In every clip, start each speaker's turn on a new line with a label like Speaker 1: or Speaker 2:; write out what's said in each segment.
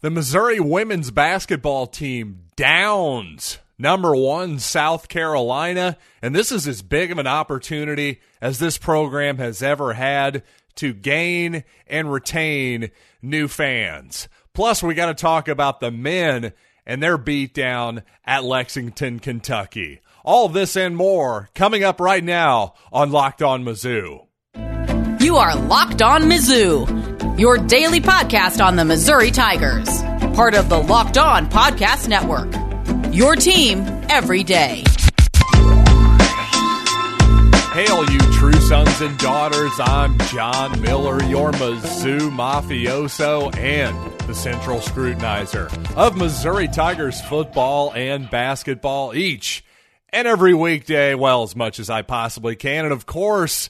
Speaker 1: The Missouri women's basketball team downs number one South Carolina, and this is as big of an opportunity as this program has ever had to gain and retain new fans. Plus, we got to talk about the men and their beatdown at Lexington, Kentucky. All this and more coming up right now on Locked On Mizzou.
Speaker 2: You are Locked On Mizzou, your daily podcast on the Missouri Tigers, part of the Locked On Podcast Network. Your team every day.
Speaker 1: Hail, you true sons and daughters. I'm John Miller, your Mizzou mafioso and the central scrutinizer of Missouri Tigers football and basketball each and every weekday, well, as much as I possibly can. And of course,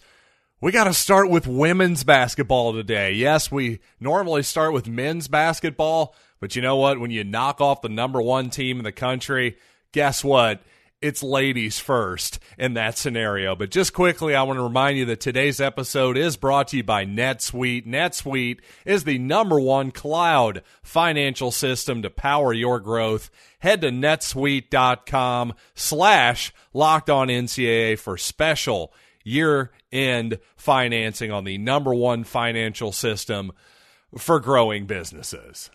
Speaker 1: we got to start with women's basketball today. Yes, we normally start with men's basketball, but you know what? When you knock off the number one team in the country, guess what? it's ladies first in that scenario. But just quickly, I want to remind you that today's episode is brought to you by NetSuite. NetSuite is the number one cloud financial system to power your growth. Head to netsuite.com slash locked on NCAA for special year end financing on the number one financial system for growing businesses.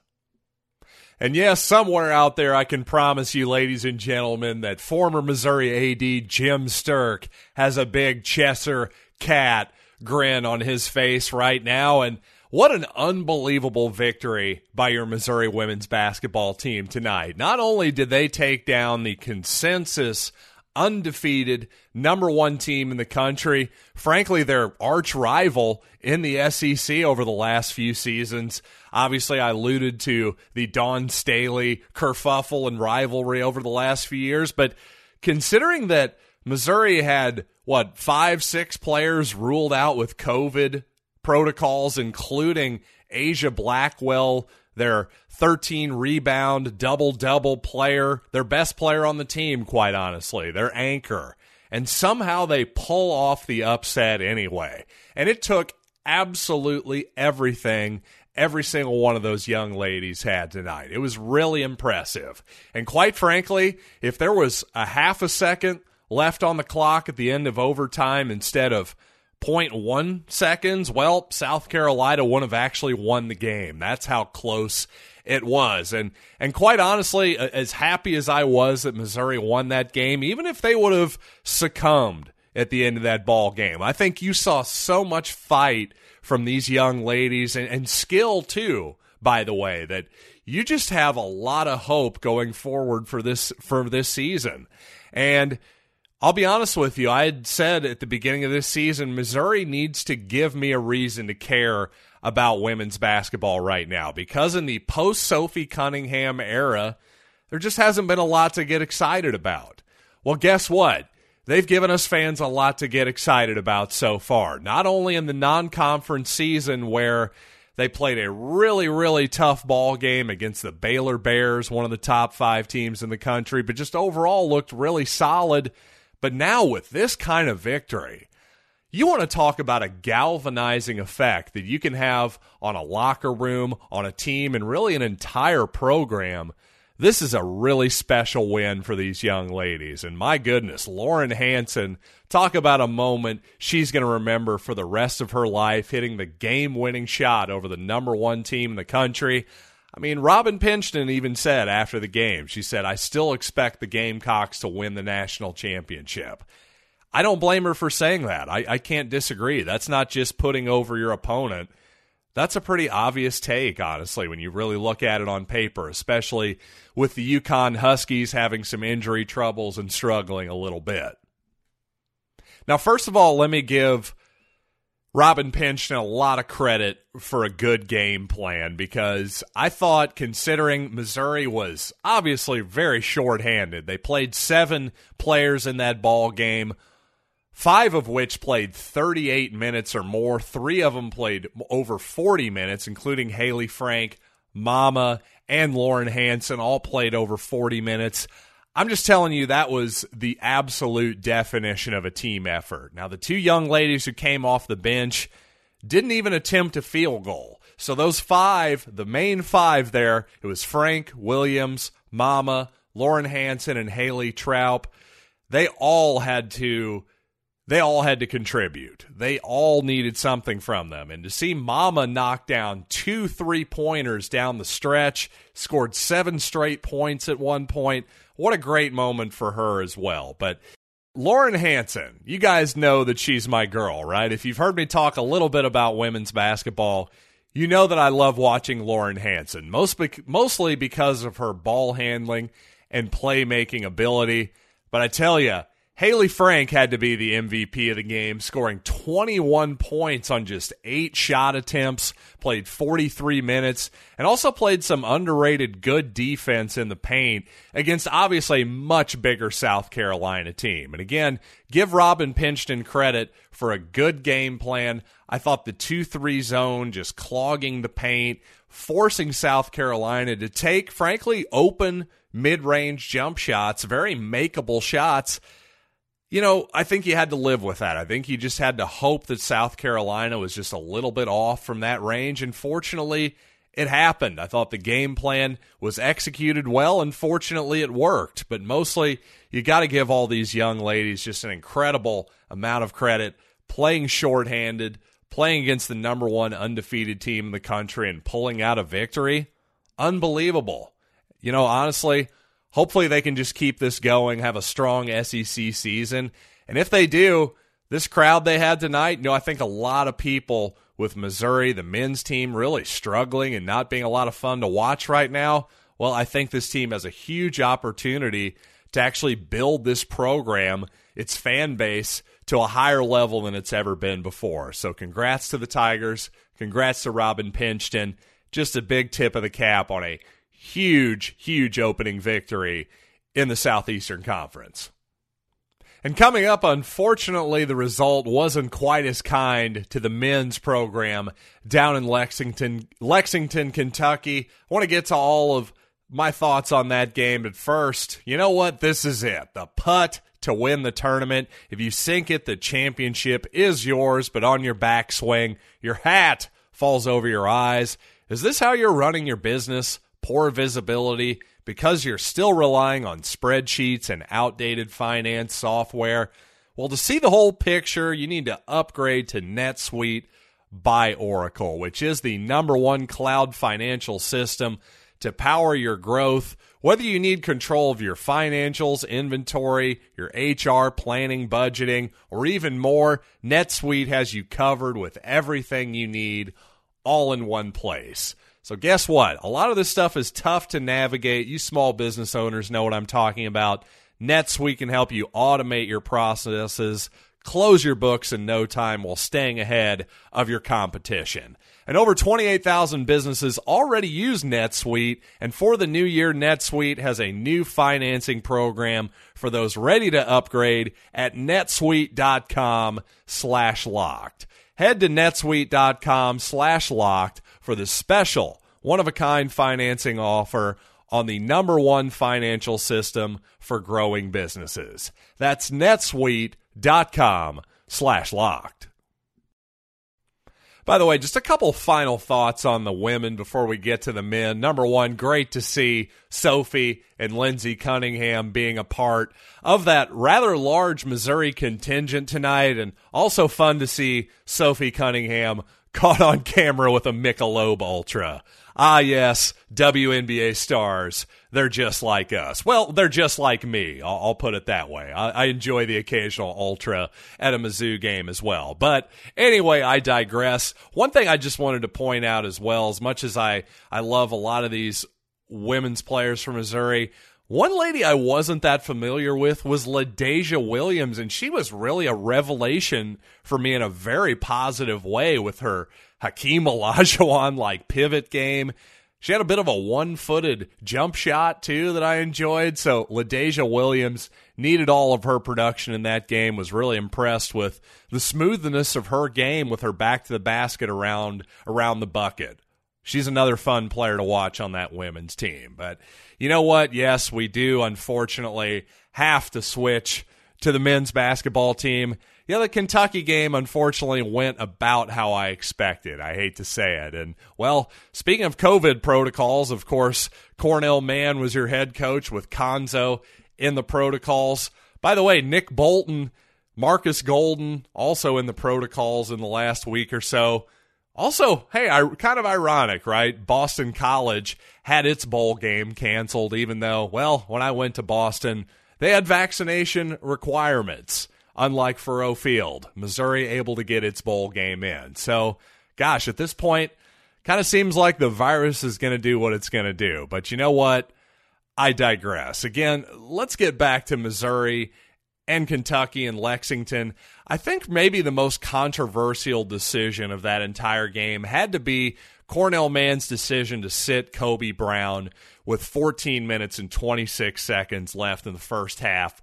Speaker 1: And yes, somewhere out there, I can promise you, ladies and gentlemen, that former Missouri AD Jim Sterk has a big Cheshire cat grin on his face right now. And what an unbelievable victory by your Missouri women's basketball team tonight. Not only did they take down the consensus undefeated number one team in the country, frankly, their arch rival in the SEC over the last few seasons, Obviously, I alluded to the Dawn Staley kerfuffle and rivalry over the last few years, but considering that Missouri had, what, five, six players ruled out with COVID protocols, including Aijha Blackwell, their 13 rebound, double double player, their best player on the team, quite honestly, their anchor. And somehow they pull off the upset anyway. And it took absolutely everything every single one of those young ladies had tonight. It was really impressive. And quite frankly, if there was a half a second left on the clock at the end of overtime instead of 0.1 seconds, well, South Carolina would have actually won the game. That's how close it was. And and quite honestly, as happy as I was that Missouri won that game, even if they would have succumbed at the end of that ball game, I think you saw so much fight from these young ladies and, and skill too, by the way, that you just have a lot of hope going forward for this for this season. And I'll be honest with you, I had said at the beginning of this season, Missouri needs to give me a reason to care about women's basketball right now because in the post Sophie Cunningham era, there just hasn't been a lot to get excited about. Well, guess what? they've given us fans a lot to get excited about so far. Not only in the non conference season where they played a really, really tough ball game against the Baylor Bears, one of the top five teams in the country, but just overall looked really solid. But now with this kind of victory, you want to talk about a galvanizing effect that you can have on a locker room, on a team, and really an entire program this is a really special win for these young ladies. And my goodness, Lauren Hansen, talk about a moment she's going to remember for the rest of her life, hitting the game winning shot over the number one team in the country. I mean, Robin Pingeton even said after the game, she said, I still expect the Gamecocks to win the national championship. I don't blame her for saying that. I, I can't disagree. That's not just putting over your opponent that's a pretty obvious take, honestly, when you really look at it on paper, especially with the UConn Huskies having some injury troubles and struggling a little bit. Now, first of all, let me give Robin Pingeton a lot of credit for a good game plan because I thought, considering Missouri was obviously very shorthanded, they played seven players in that ball game five of which played 38 minutes or more. Three of them played over 40 minutes, including Haley Frank, Mama, and Lauren Hansen, all played over 40 minutes. I'm just telling you, that was the absolute definition of a team effort. Now, the two young ladies who came off the bench didn't even attempt a field goal. So those five, the main five there, it was Frank, Williams, Mama, Lauren Hansen, and Haley Troup. They all had to they all had to contribute. They all needed something from them. And to see Mama knock down two three pointers down the stretch, scored seven straight points at one point, what a great moment for her as well. But Lauren Hansen, you guys know that she's my girl, right? If you've heard me talk a little bit about women's basketball, you know that I love watching Lauren Hansen, most mostly because of her ball handling and playmaking ability. But I tell you, Haley Frank had to be the MVP of the game, scoring 21 points on just eight shot attempts, played 43 minutes, and also played some underrated good defense in the paint against obviously much bigger South Carolina team. And again, give Robin Pingeton credit for a good game plan. I thought the 2 3 zone just clogging the paint, forcing South Carolina to take, frankly, open mid range jump shots, very makeable shots you know, I think you had to live with that. I think you just had to hope that South Carolina was just a little bit off from that range. And fortunately, it happened. I thought the game plan was executed well, and fortunately, it worked. But mostly, you got to give all these young ladies just an incredible amount of credit playing shorthanded, playing against the number one undefeated team in the country, and pulling out a victory. Unbelievable. You know, honestly, hopefully they can just keep this going, have a strong SEC season. And if they do, this crowd they had tonight, you know, I think a lot of people with Missouri, the men's team, really struggling and not being a lot of fun to watch right now. Well, I think this team has a huge opportunity to actually build this program, its fan base, to a higher level than it's ever been before. So, congrats to the Tigers. Congrats to Robin Pingeton. Just a big tip of the cap on a huge, huge opening victory in the Southeastern Conference. And coming up, unfortunately, the result wasn't quite as kind to the men's program down in Lexington, Lexington, Kentucky. I want to get to all of my thoughts on that game, but first, you know what? This is it. The putt to win the tournament. If you sink it, the championship is yours, but on your backswing, your hat falls over your eyes. Is this how you're running your business? Poor visibility, because you're still relying on spreadsheets and outdated finance software. Well, to see the whole picture, you need to upgrade to NetSuite by Oracle, which is the number one cloud financial system to power your growth. Whether you need control of your financials, inventory, your HR, planning, budgeting, or even more, NetSuite has you covered with everything you need all in one place. So, guess what? A lot of this stuff is tough to navigate. You small business owners know what I'm talking about. NetSuite can help you automate your processes, close your books in no time while staying ahead of your competition. And over 28,000 businesses already use NetSuite. And for the new year, NetSuite has a new financing program for those ready to upgrade at netsuite.com slash locked. Head to netsuite.com slash locked for the special one of a kind financing offer on the number one financial system for growing businesses. That's netsuite.com slash locked. By the way, just a couple final thoughts on the women before we get to the men. Number one, great to see Sophie and Lindsey Cunningham being a part of that rather large Missouri contingent tonight, and also fun to see Sophie Cunningham caught on camera with a Michelob Ultra. Ah, yes, WNBA stars. They're just like us. Well, they're just like me. I'll, I'll put it that way. I, I, enjoy the occasional Ultra at a Mizzou game as well. But anyway, I digress. One thing I just wanted to point out as well, as much as I, I love a lot of these women's players from Missouri, one lady I wasn't that familiar with was LaDeja Williams, and she was really a revelation for me in a very positive way with her Hakeem Olajuwon like pivot game. She had a bit of a one-footed jump shot too that I enjoyed. So LaDeja Williams needed all of her production in that game. Was really impressed with the smoothness of her game with her back to the basket around around the bucket she's another fun player to watch on that women's team. But you know what? Yes, we do unfortunately have to switch to the men's basketball team. yeah, the Kentucky game unfortunately went about how I expected. I hate to say it. And, well, speaking of COVID protocols, of course, Cornell Mann was your head coach with Cuonzo in the protocols. By the way, Nick Bolton, Marcus Golden, also in the protocols in the last week or so. Also, hey, I, kind of ironic, right? Boston College had its bowl game canceled, even though, well, when I went to Boston, they had vaccination requirements unlike Faurot Field. Missouri able to get its bowl game in. So, gosh, at this point, kind of seems like the virus is going to do what it's going to do. But you know what? I digress. Again, let's get back to Missouri and Kentucky and Lexington. I think maybe the most controversial decision of that entire game had to be Cornell Mann's decision to sit Kobe Brown with 14 minutes and 26 seconds left in the first half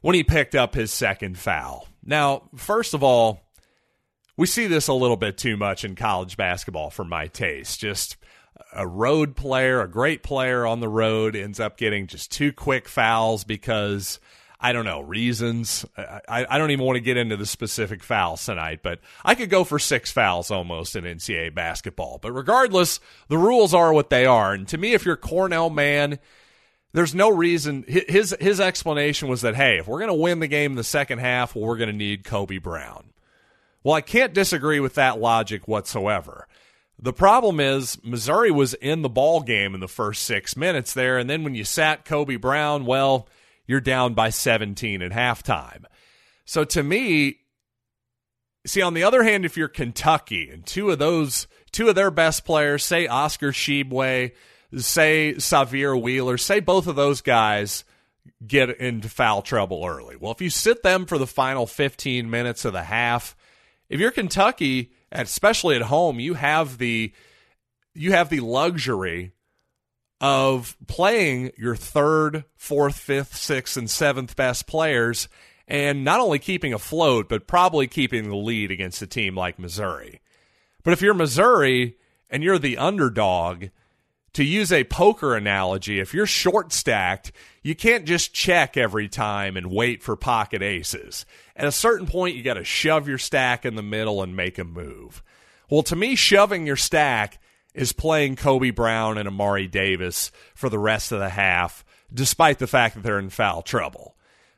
Speaker 1: when he picked up his second foul. Now, first of all, we see this a little bit too much in college basketball for my taste. Just a road player, a great player on the road, ends up getting just two quick fouls because I don't know reasons. I, I don't even want to get into the specific fouls tonight, but I could go for six fouls almost in NCAA basketball. But regardless, the rules are what they are. And to me, if you're Cornell Mann, there's no reason. His his explanation was that hey, if we're going to win the game in the second half, well, we're going to need Kobe Brown. Well, I can't disagree with that logic whatsoever. The problem is Missouri was in the ball game in the first six minutes there, and then when you sat Kobe Brown, well, you're down by 17 at halftime. So to me, see on the other hand, if you're Kentucky and two of those two of their best players, say Oscar Tshiebwe say Sahvir Wheeler, say both of those guys get into foul trouble early. Well, if you sit them for the final 15 minutes of the half, if you're Kentucky, especially at home, you have the you have the luxury of playing your third, fourth, fifth, sixth, and seventh best players and not only keeping afloat, but probably keeping the lead against a team like Missouri. But if you're Missouri and you're the underdog, to use a poker analogy, if you're short stacked, you can't just check every time and wait for pocket aces. At a certain point, you got to shove your stack in the middle and make a move. Well, to me, shoving your stack is playing Kobe Brown and Amari Davis for the rest of the half, despite the fact that they're in foul trouble.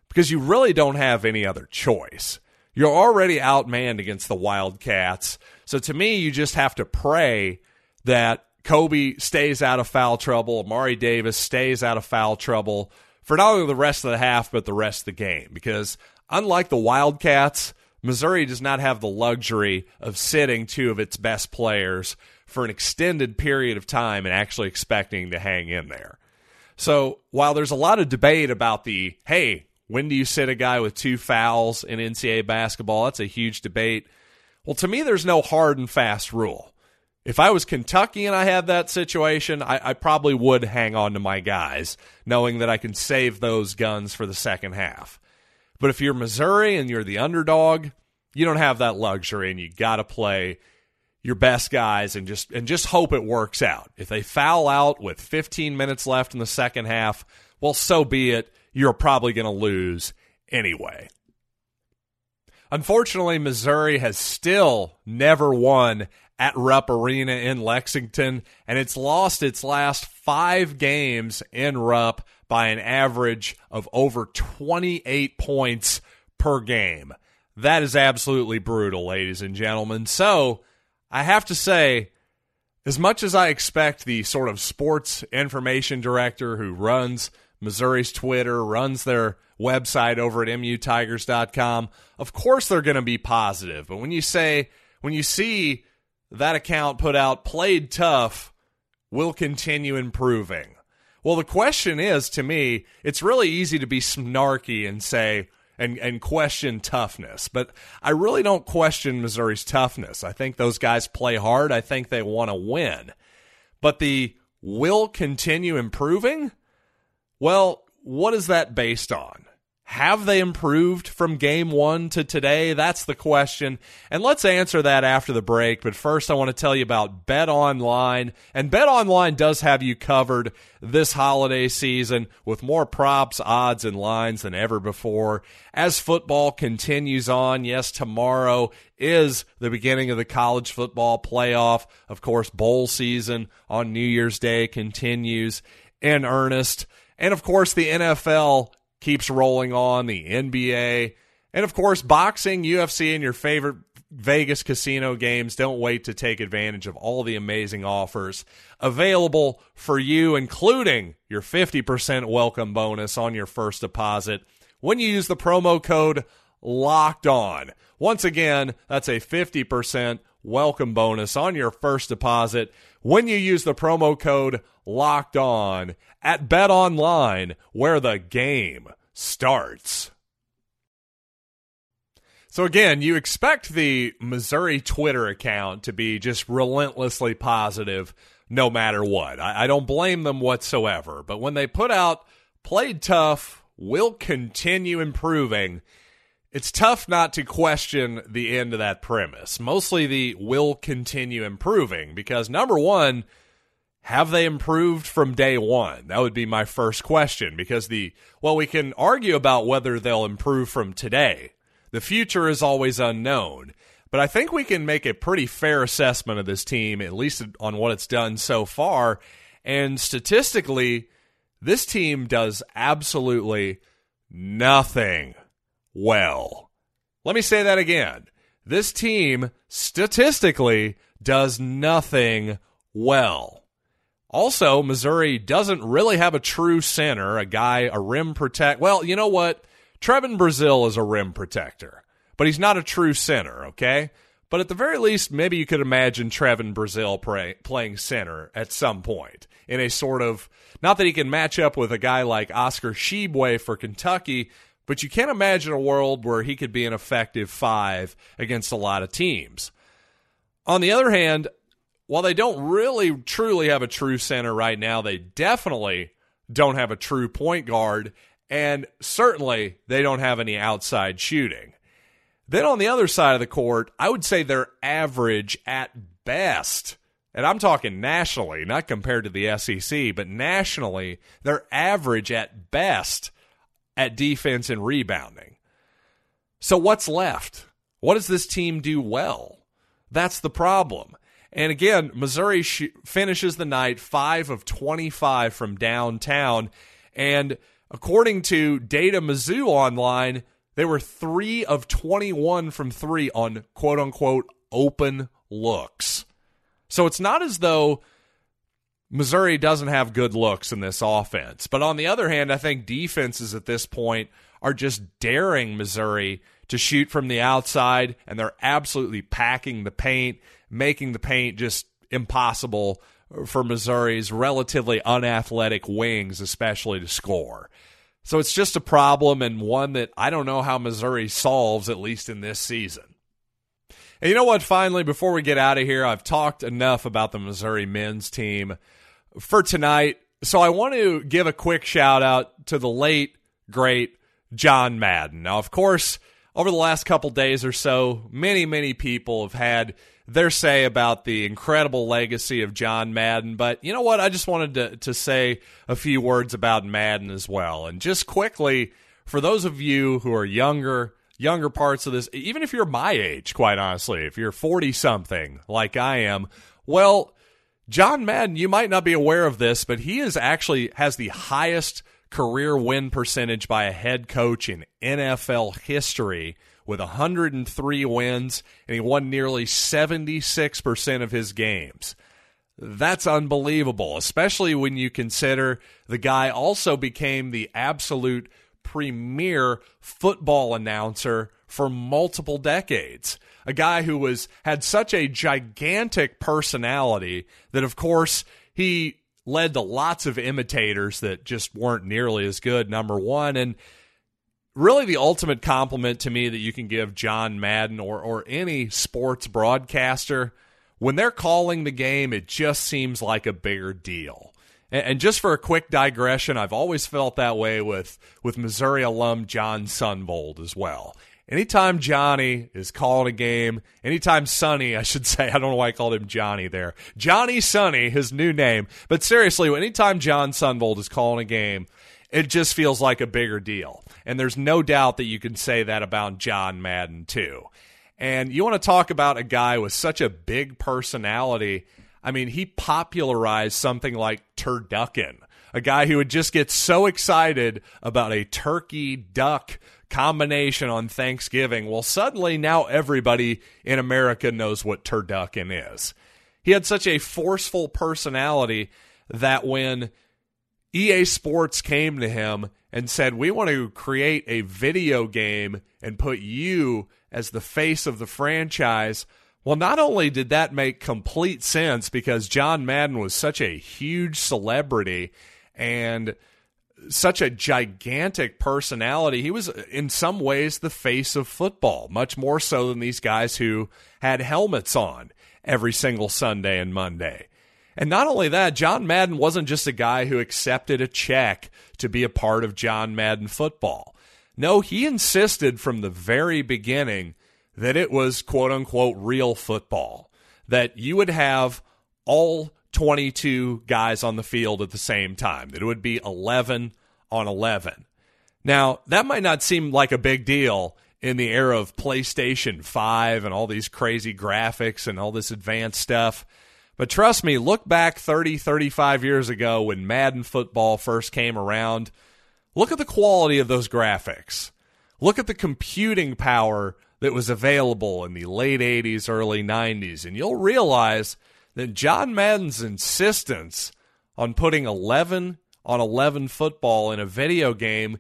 Speaker 1: Because you really don't have any other choice. You're already outmanned against the Wildcats. So to me, you just have to pray that Kobe stays out of foul trouble. Amari Davis stays out of foul trouble for not only the rest of the half, but the rest of the game. Because unlike the Wildcats, Missouri does not have the luxury of sitting two of its best players for an extended period of time and actually expecting to hang in there. So while there's a lot of debate about the, hey, when do you sit a guy with two fouls in NCAA basketball? That's a huge debate. Well, to me, there's no hard and fast rule. If I was Kentucky and I had that situation, I, I, probably would hang on to my guys, knowing that I can save those guns for the second half. But if you're Missouri and you're the underdog, you don't have that luxury, and you got to play your best guys and just and just hope it works out. If they foul out with 15 minutes left in the second half, well, so be it. You're probably going to lose anyway. Unfortunately, Missouri has still never won at Rupp Arena in Lexington, and it's lost its last five games in Rupp by an average of over 28 points per game. That is absolutely brutal, ladies and gentlemen. So, I have to say, as much as I expect the sort of sports information director who runs Missouri's Twitter, runs their website over at mutigers.com, of course they're going to be positive. But when you say, when you see that account put out played tough, will continue improving. Well, the question is to me, it's really easy to be snarky and say, and, and question toughness. But I really don't question Missouri's toughness. I think those guys play hard. I think they want to win. But the will continue improving? Well, what is that based on? Have they improved from game one to today? That's the question. And let's answer that after the break. But first, I want to tell you about Bet Online. And Bet Online does have you covered this holiday season with more props, odds, and lines than ever before. As football continues on, yes, tomorrow is the beginning of the college football playoff. Of course, bowl season on New Year's Day continues in earnest. And of course, the NFL keeps rolling on, the NBA, and of course, boxing, UFC, and your favorite Vegas casino games. Don't wait to take advantage of all the amazing offers available for you, including your 50% welcome bonus on your first deposit when you use the promo code locked on. Once again, that's a 50% welcome bonus on your first deposit when you use the promo code locked on at Bet Online, where the game starts. So, again, you expect the Missouri Twitter account to be just relentlessly positive no matter what. I, I don't blame them whatsoever. But when they put out played tough, will continue improving, it's tough not to question the end of that premise. Mostly the will continue improving because, number one, have they improved from day one? That would be my first question because the, well, we can argue about whether they'll improve from today. The future is always unknown. But I think we can make a pretty fair assessment of this team, at least on what it's done so far. And statistically, this team does absolutely nothing well. Let me say that again. This team statistically does nothing well. Also, Missouri doesn't really have a true center, a guy, a rim protect. Well, you know what? Trevon Brazile is a rim protector, but he's not a true center, okay? But at the very least, maybe you could imagine Trevon Brazile pray, playing center at some point in a sort of, not that he can match up with a guy like Oscar Tshiebwe for Kentucky, but you can't imagine a world where he could be an effective five against a lot of teams. On the other hand, while they don't really truly have a true center right now, they definitely don't have a true point guard, and certainly they don't have any outside shooting. Then on the other side of the court, I would say they're average at best. And I'm talking nationally, not compared to the SEC, but nationally, they're average at best at defense and rebounding. So what's left? What does this team do well? That's the problem. And again, Missouri sh- finishes the night 5 of 25 from downtown. And according to Data Mizzou Online, they were 3 of 21 from 3 on quote unquote open looks. So it's not as though Missouri doesn't have good looks in this offense. But on the other hand, I think defenses at this point are just daring Missouri to shoot from the outside, and they're absolutely packing the paint making the paint just impossible for Missouri's relatively unathletic wings, especially to score. So it's just a problem and one that I don't know how Missouri solves, at least in this season. And you know what? Finally, before we get out of here, I've talked enough about the Missouri men's team for tonight. So I want to give a quick shout out to the late, great John Madden. Now, of course, over the last couple days or so, many, many people have had their say about the incredible legacy of John Madden. But you know what? I just wanted to, to say a few words about Madden as well. And just quickly, for those of you who are younger, younger parts of this, even if you're my age, quite honestly, if you're 40 something like I am, well, John Madden, you might not be aware of this, but he is actually has the highest career win percentage by a head coach in NFL history with 103 wins, and he won nearly 76% of his games. That's unbelievable, especially when you consider the guy also became the absolute premier football announcer for multiple decades. A guy who was had such a gigantic personality that of course he led to lots of imitators that just weren't nearly as good number 1 and really the ultimate compliment to me that you can give John Madden or or any sports broadcaster when they're calling the game it just seems like a bigger deal. And just for a quick digression, I've always felt that way with, with Missouri alum John Sunvold as well. Anytime Johnny is calling a game, anytime Sonny, I should say, I don't know why I called him Johnny there. Johnny Sonny, his new name. But seriously, anytime John Sunvold is calling a game, it just feels like a bigger deal. And there's no doubt that you can say that about John Madden, too. And you want to talk about a guy with such a big personality. I mean, he popularized something like turducken, a guy who would just get so excited about a turkey duck combination on Thanksgiving. Well, suddenly now everybody in America knows what turducken is. He had such a forceful personality that when EA Sports came to him and said, We want to create a video game and put you as the face of the franchise. Well, not only did that make complete sense because John Madden was such a huge celebrity and such a gigantic personality. He was, in some ways, the face of football, much more so than these guys who had helmets on every single Sunday and Monday. And not only that, John Madden wasn't just a guy who accepted a check to be a part of John Madden football. No, he insisted from the very beginning that it was quote unquote real football, that you would have all 22 guys on the field at the same time, that it would be 11 on 11. Now, that might not seem like a big deal in the era of PlayStation 5 and all these crazy graphics and all this advanced stuff. But trust me, look back 30, 35 years ago when Madden football first came around. Look at the quality of those graphics. Look at the computing power that was available in the late 80s, early 90s, and you'll realize that John Madden's insistence on putting 11 on 11 football in a video game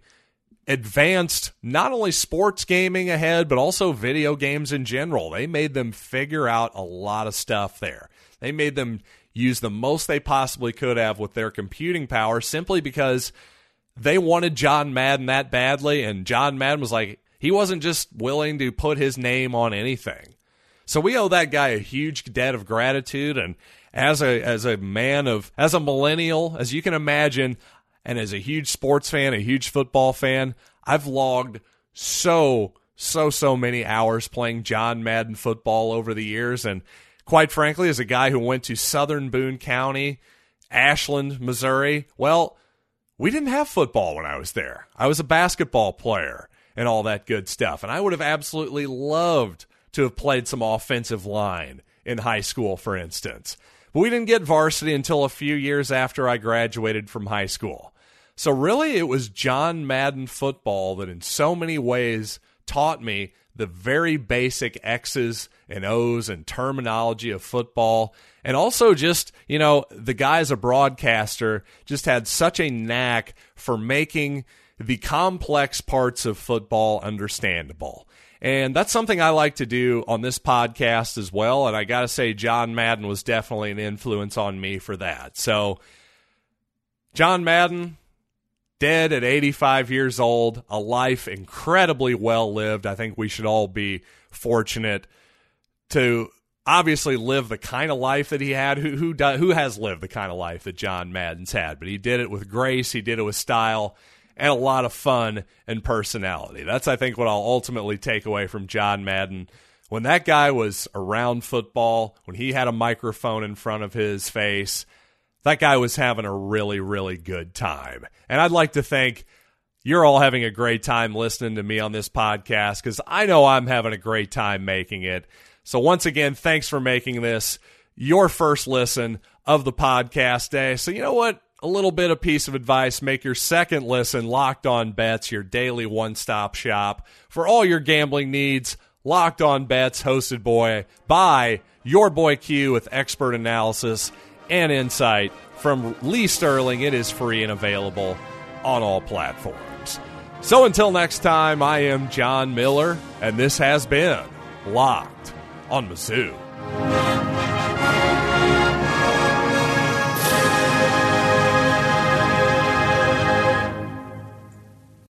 Speaker 1: advanced not only sports gaming ahead, but also video games in general. They made them figure out a lot of stuff there. They made them use the most they possibly could have with their computing power simply because they wanted John Madden that badly. And John Madden was like, he wasn't just willing to put his name on anything. So we owe that guy a huge debt of gratitude. And as a as a man of as a millennial, as you can imagine, and as a huge sports fan, a huge football fan, I've logged so so so many hours playing John Madden football over the years and quite frankly as a guy who went to Southern Boone County, Ashland, Missouri, well, we didn't have football when I was there. I was a basketball player and all that good stuff. And I would have absolutely loved to have played some offensive line in high school, for instance. But we didn't get varsity until a few years after I graduated from high school. So, really, it was John Madden football that, in so many ways, taught me the very basic X's and O's and terminology of football. And also, just, you know, the guy as a broadcaster just had such a knack for making the complex parts of football understandable. And that's something I like to do on this podcast as well. And I got to say, John Madden was definitely an influence on me for that. So, John Madden, dead at 85 years old, a life incredibly well lived. I think we should all be fortunate to obviously live the kind of life that he had. Who who who has lived the kind of life that John Madden's had? But he did it with grace. He did it with style and a lot of fun and personality. That's, I think, what I'll ultimately take away from John Madden. When that guy was around football, when he had a microphone in front of his face, that guy was having a really, really good time. And I'd like to thank you're all having a great time listening to me on this podcast because I know I'm having a great time making it. So, once again, thanks for making this your first listen of the podcast day. So, you know what? a little bit of piece of advice make your second listen locked on bets your daily one-stop shop for all your gambling needs locked on bets hosted boy by your boy q with expert analysis and insight from lee sterling. It is free and available on all platforms. So until next time i am john miller and this has been locked on mizzou